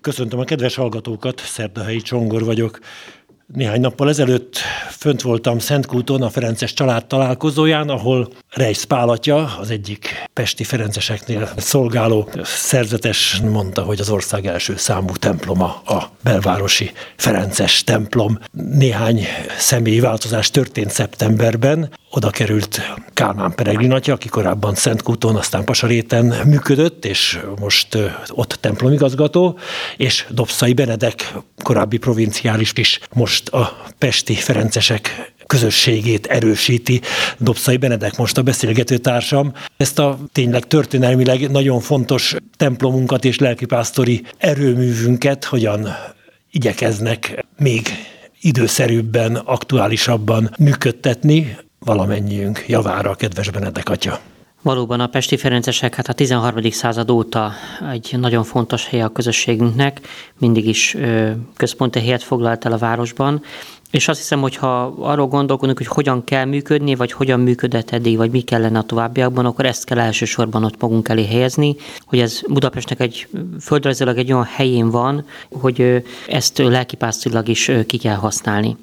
Köszöntöm a kedves hallgatókat, Szerdahelyi Csongor vagyok. Néhány nappal ezelőtt fönt voltam Szentkúton a Ferences család találkozóján, ahol Reis Pálatja, az egyik pesti ferenceseknél szolgáló szerzetes mondta, hogy az ország első számú temploma a belvárosi Ferences templom. Néhány személyi változás történt szeptemberben. Oda került Kálmán Peregrin atya, aki korábban Szentkúton, aztán Pasaréten működött, és most ott templomigazgató, és Dobszai Benedek, korábbi provinciális is, most a pesti ferencesek közösségét erősíti. Dobszai Benedek most a beszélgető társam. Ezt a tényleg történelmileg nagyon fontos templomunkat és lelkipásztori erőművünket hogyan igyekeznek még időszerűbben, aktuálisabban működtetni valamennyiünk javára, kedves Benedek atya. Valóban a Pesti Ferencesek hát a 13. század óta egy nagyon fontos hely a közösségünknek, mindig is központi helyet foglalt el a városban, és azt hiszem, hogy ha arról gondolkodunk, hogy hogyan kell működni, vagy hogyan működött eddig, vagy mi kellene a továbbiakban, akkor ezt kell elsősorban ott magunk elé helyezni, hogy ez Budapestnek egy földrajzilag egy olyan helyén van, hogy ezt lelkipásztorilag is ki kell használni.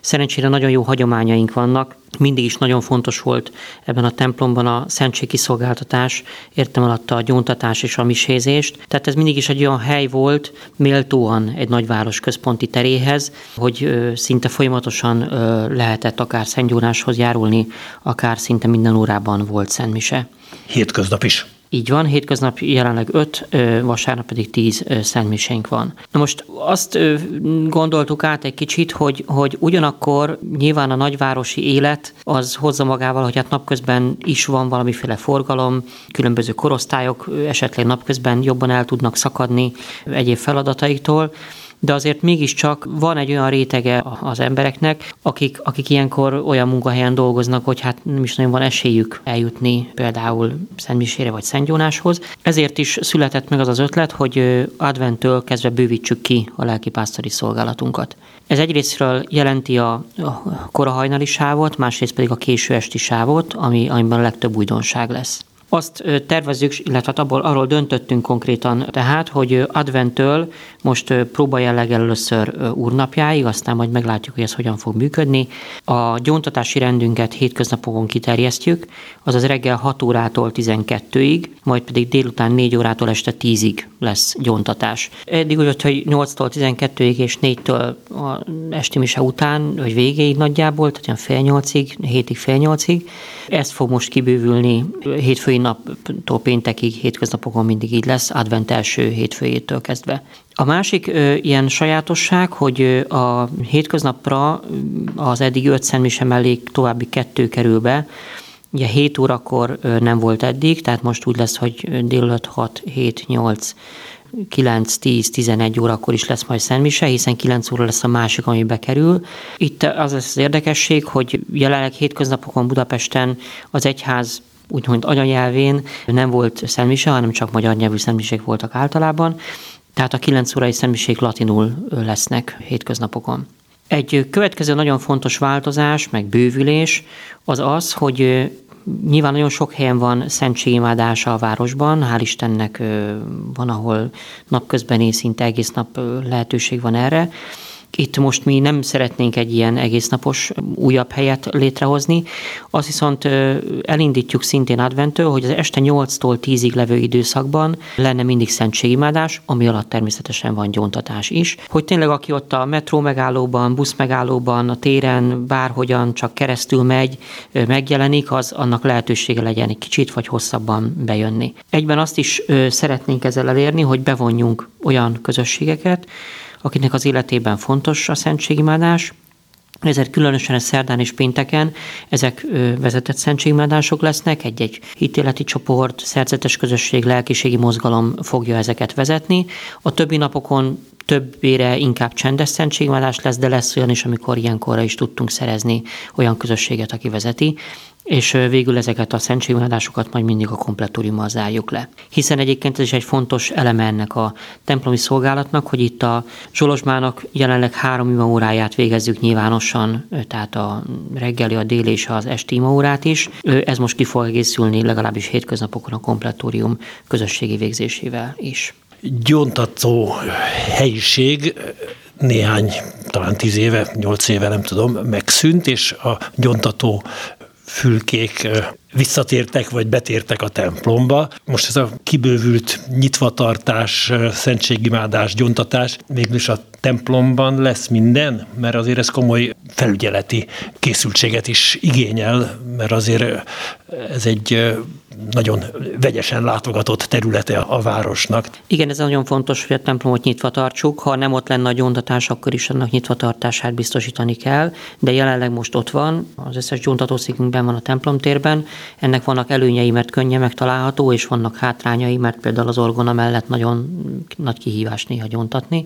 Szerencsére nagyon jó hagyományaink vannak, mindig is nagyon fontos volt ebben a templomban a szentségkiszolgáltatás, értem alatt a gyóntatás és a misézést. Tehát ez mindig is egy olyan hely volt, méltóan egy nagyváros központi teréhez, hogy szinte folyamatosan lehetett akár szentgyónáshoz járulni, akár szinte minden órában volt szentmise. Hétköznap is. Így van, hétköznap jelenleg 5, vasárnap pedig 10 szentmisénk van. Na most azt gondoltuk át egy kicsit, hogy, hogy ugyanakkor nyilván a nagyvárosi élet az hozza magával, hogy hát napközben is van valamiféle forgalom, különböző korosztályok esetleg napközben jobban el tudnak szakadni egyéb feladataiktól, de azért mégiscsak van egy olyan rétege az embereknek, akik, akik ilyenkor olyan munkahelyen dolgoznak, hogy hát nem is nagyon van esélyük eljutni például Szentmisére vagy Szentgyónáshoz. Ezért is született meg az az ötlet, hogy adventtől kezdve bővítsük ki a lelkipásztori szolgálatunkat. Ez egyrésztről jelenti a, a korahajnali sávot, másrészt pedig a késő esti sávot, ami, amiben a legtöbb újdonság lesz. Azt tervezzük, illetve hát abból arról döntöttünk konkrétan tehát, hogy adventtől most próba jelleggel először úrnapjáig, aztán majd meglátjuk, hogy ez hogyan fog működni. A gyóntatási rendünket hétköznapokon kiterjesztjük, azaz reggel 6 órától 12-ig, majd pedig délután 4 órától este 10-ig lesz gyóntatás. Eddig úgy, hogy 8-tól 12-ig és 4-től a esti mise után, vagy végéig nagyjából, tehát fél 8-ig, 7-ig fél 8-ig. Ez fog most kibővülni hétfői naptól péntekig, hétköznapokon mindig így lesz, advent első hétfőjétől kezdve. A másik ö, ilyen sajátosság, hogy a hétköznapra az eddig 5 szentmise mellé további kettő kerül be, Ugye 7 órakor nem volt eddig, tehát most úgy lesz, hogy délelőtt 6, 7, 8, 9, 10, 11 órakor is lesz majd szentmise, hiszen 9 óra lesz a másik, ami bekerül. Itt az az érdekesség, hogy jelenleg hétköznapokon Budapesten az egyház úgymond anyanyelvén nem volt szentmise, hanem csak magyar nyelvű szentmisék voltak általában, tehát a 9 órai szentmisék latinul lesznek hétköznapokon. Egy következő nagyon fontos változás, meg bővülés az az, hogy nyilván nagyon sok helyen van szentségimádása a városban, hál' Istennek van, ahol napközben szinte egész nap lehetőség van erre, itt most mi nem szeretnénk egy ilyen egésznapos újabb helyet létrehozni, azt viszont elindítjuk szintén adventől, hogy az este 8-tól 10-ig levő időszakban lenne mindig szentségimádás, ami alatt természetesen van gyóntatás is. Hogy tényleg aki ott a metró megállóban, busz megállóban, a téren, bárhogyan csak keresztül megy, megjelenik, az annak lehetősége legyen egy kicsit vagy hosszabban bejönni. Egyben azt is szeretnénk ezzel elérni, hogy bevonjunk olyan közösségeket, akinek az életében fontos a szentségimádás, ezért különösen a szerdán és pénteken ezek vezetett szentségimádások lesznek, egy-egy hitéleti csoport, szerzetes közösség, lelkiségi mozgalom fogja ezeket vezetni. A többi napokon többére inkább csendes szentségimádás lesz, de lesz olyan is, amikor ilyenkorra is tudtunk szerezni olyan közösséget, aki vezeti és végül ezeket a szentségmegadásokat majd mindig a kompletóriummal zárjuk le. Hiszen egyébként ez is egy fontos eleme ennek a templomi szolgálatnak, hogy itt a Zsolozsmának jelenleg három ima óráját végezzük nyilvánosan, tehát a reggeli, a déli és az esti ima órát is. Ez most ki fog egészülni legalábbis hétköznapokon a kompletórium közösségi végzésével is gyóntató helyiség néhány, talán tíz éve, nyolc éve, nem tudom, megszűnt, és a gyontató fülkék visszatértek, vagy betértek a templomba. Most ez a kibővült nyitvatartás, szentségimádás, gyontatás mégis a templomban lesz minden, mert azért ez komoly felügyeleti készültséget is igényel, mert azért ez egy nagyon vegyesen látogatott területe a városnak. Igen, ez nagyon fontos, hogy a templomot nyitva tartsuk. Ha nem ott lenne a gyóntatás, akkor is annak nyitva tartását biztosítani kell, de jelenleg most ott van, az összes gyóntatószékünkben van a templomtérben. Ennek vannak előnyei, mert könnyen megtalálható, és vannak hátrányai, mert például az orgona mellett nagyon nagy kihívás néha gyóntatni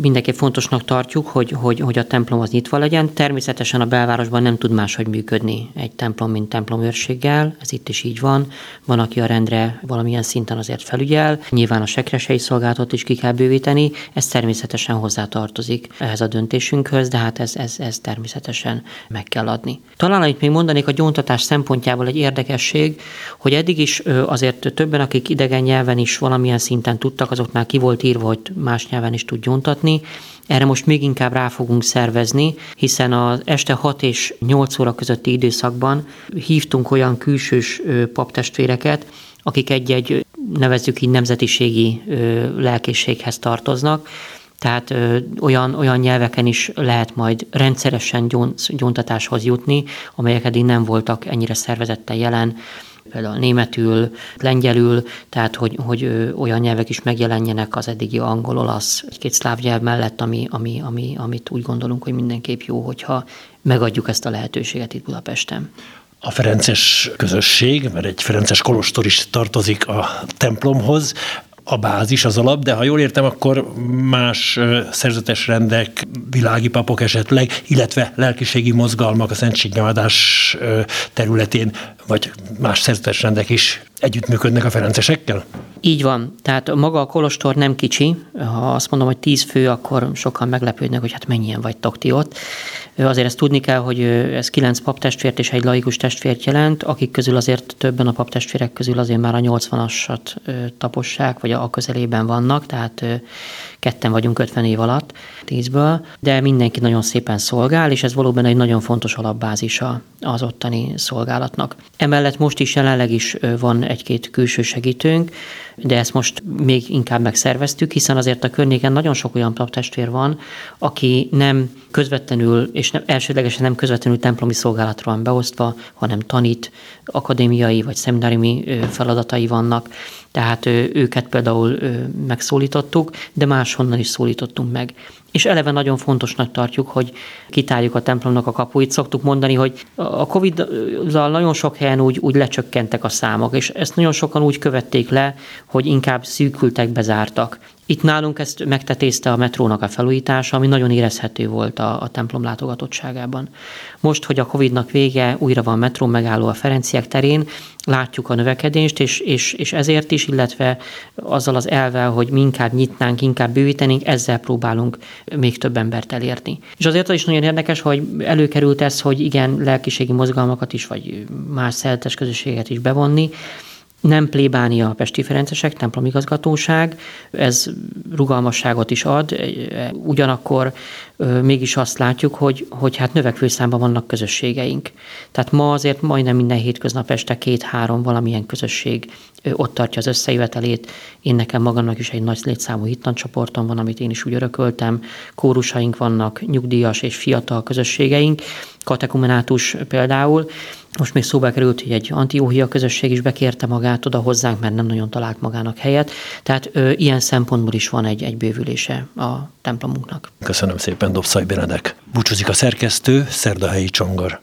mindenképp fontosnak tartjuk, hogy, hogy, hogy a templom az nyitva legyen. Természetesen a belvárosban nem tud máshogy működni egy templom, mint templomőrséggel, ez itt is így van. Van, aki a rendre valamilyen szinten azért felügyel. Nyilván a sekresei szolgálatot is ki kell bővíteni, ez természetesen hozzátartozik ehhez a döntésünkhöz, de hát ez, ez, ez természetesen meg kell adni. Talán amit még mondanék a gyóntatás szempontjából egy érdekesség, hogy eddig is azért többen, akik idegen nyelven is valamilyen szinten tudtak, azoknál ki volt írva, hogy más nyelven is tud gyóntatni, bemutatni. Erre most még inkább rá fogunk szervezni, hiszen az este 6 és 8 óra közötti időszakban hívtunk olyan külsős paptestvéreket, akik egy-egy, nevezzük így nemzetiségi lelkészséghez tartoznak, tehát ö, olyan, olyan nyelveken is lehet majd rendszeresen gyóntatáshoz jutni, amelyek eddig nem voltak ennyire szervezetten jelen például németül, lengyelül, tehát hogy, hogy olyan nyelvek is megjelenjenek az eddigi angol, olasz, egy-két szláv nyelv mellett, ami, ami, ami, amit úgy gondolunk, hogy mindenképp jó, hogyha megadjuk ezt a lehetőséget itt Budapesten. A Ferences közösség, mert egy Ferences kolostor is tartozik a templomhoz, a bázis, az alap, de ha jól értem, akkor más szerzetes rendek, világi papok esetleg, illetve lelkiségi mozgalmak a szentségnyelvadás területén, vagy más szerzetes rendek is együttműködnek a ferencesekkel? Így van. Tehát maga a kolostor nem kicsi. Ha azt mondom, hogy tíz fő, akkor sokan meglepődnek, hogy hát mennyien vagytok ti ott. Azért ezt tudni kell, hogy ez kilenc paptestvért és egy laikus testvért jelent, akik közül azért többen a paptestvérek közül azért már a 80-asat tapossák, vagy a közelében vannak, tehát ketten vagyunk 50 év alatt, tízből, de mindenki nagyon szépen szolgál, és ez valóban egy nagyon fontos alapbázisa az ottani szolgálatnak. Emellett most is jelenleg is van egy-két külső segítőnk, de ezt most még inkább megszerveztük, hiszen azért a környéken nagyon sok olyan paptestvér van, aki nem közvetlenül, és nem, elsődlegesen nem közvetlenül templomi szolgálatra van beosztva, hanem tanít, akadémiai vagy szemináriumi feladatai vannak, tehát őket például megszólítottuk, de máshonnan is szólítottunk meg. És eleve nagyon fontosnak tartjuk, hogy kitárjuk a templomnak a kapuit. Szoktuk mondani, hogy a Covid-zal nagyon sok helyen úgy, úgy lecsökkentek a számok, és ezt nagyon sokan úgy követték le, hogy inkább szűkültek, bezártak. Itt nálunk ezt megtetézte a metrónak a felújítása, ami nagyon érezhető volt a, a templom látogatottságában. Most, hogy a Covid-nak vége, újra van metró megálló a Ferenciek terén, látjuk a növekedést, és, és, és ezért is, illetve azzal az elvel, hogy mi inkább nyitnánk, inkább bővítenénk, ezzel próbálunk még több embert elérni. És azért az is nagyon érdekes, hogy előkerült ez, hogy igen, lelkiségi mozgalmakat is, vagy más szeretes közösséget is bevonni, nem plébánia a Pesti Ferencesek, templomigazgatóság, ez rugalmasságot is ad, ugyanakkor mégis azt látjuk, hogy, hogy hát növekvő számban vannak közösségeink. Tehát ma azért majdnem minden hétköznap este két-három valamilyen közösség ott tartja az összejövetelét. Én nekem magamnak is egy nagy létszámú hittancsoportom van, amit én is úgy örököltem. Kórusaink vannak, nyugdíjas és fiatal közösségeink, katekumenátus például. Most még szóba került, hogy egy antióhia közösség is bekérte magát oda hozzánk, mert nem nagyon talált magának helyet. Tehát ö, ilyen szempontból is van egy, egy bővülése a templomunknak. Köszönöm szépen, Dobszaj Benedek. Búcsúzik a szerkesztő, Szerdahelyi Csongor.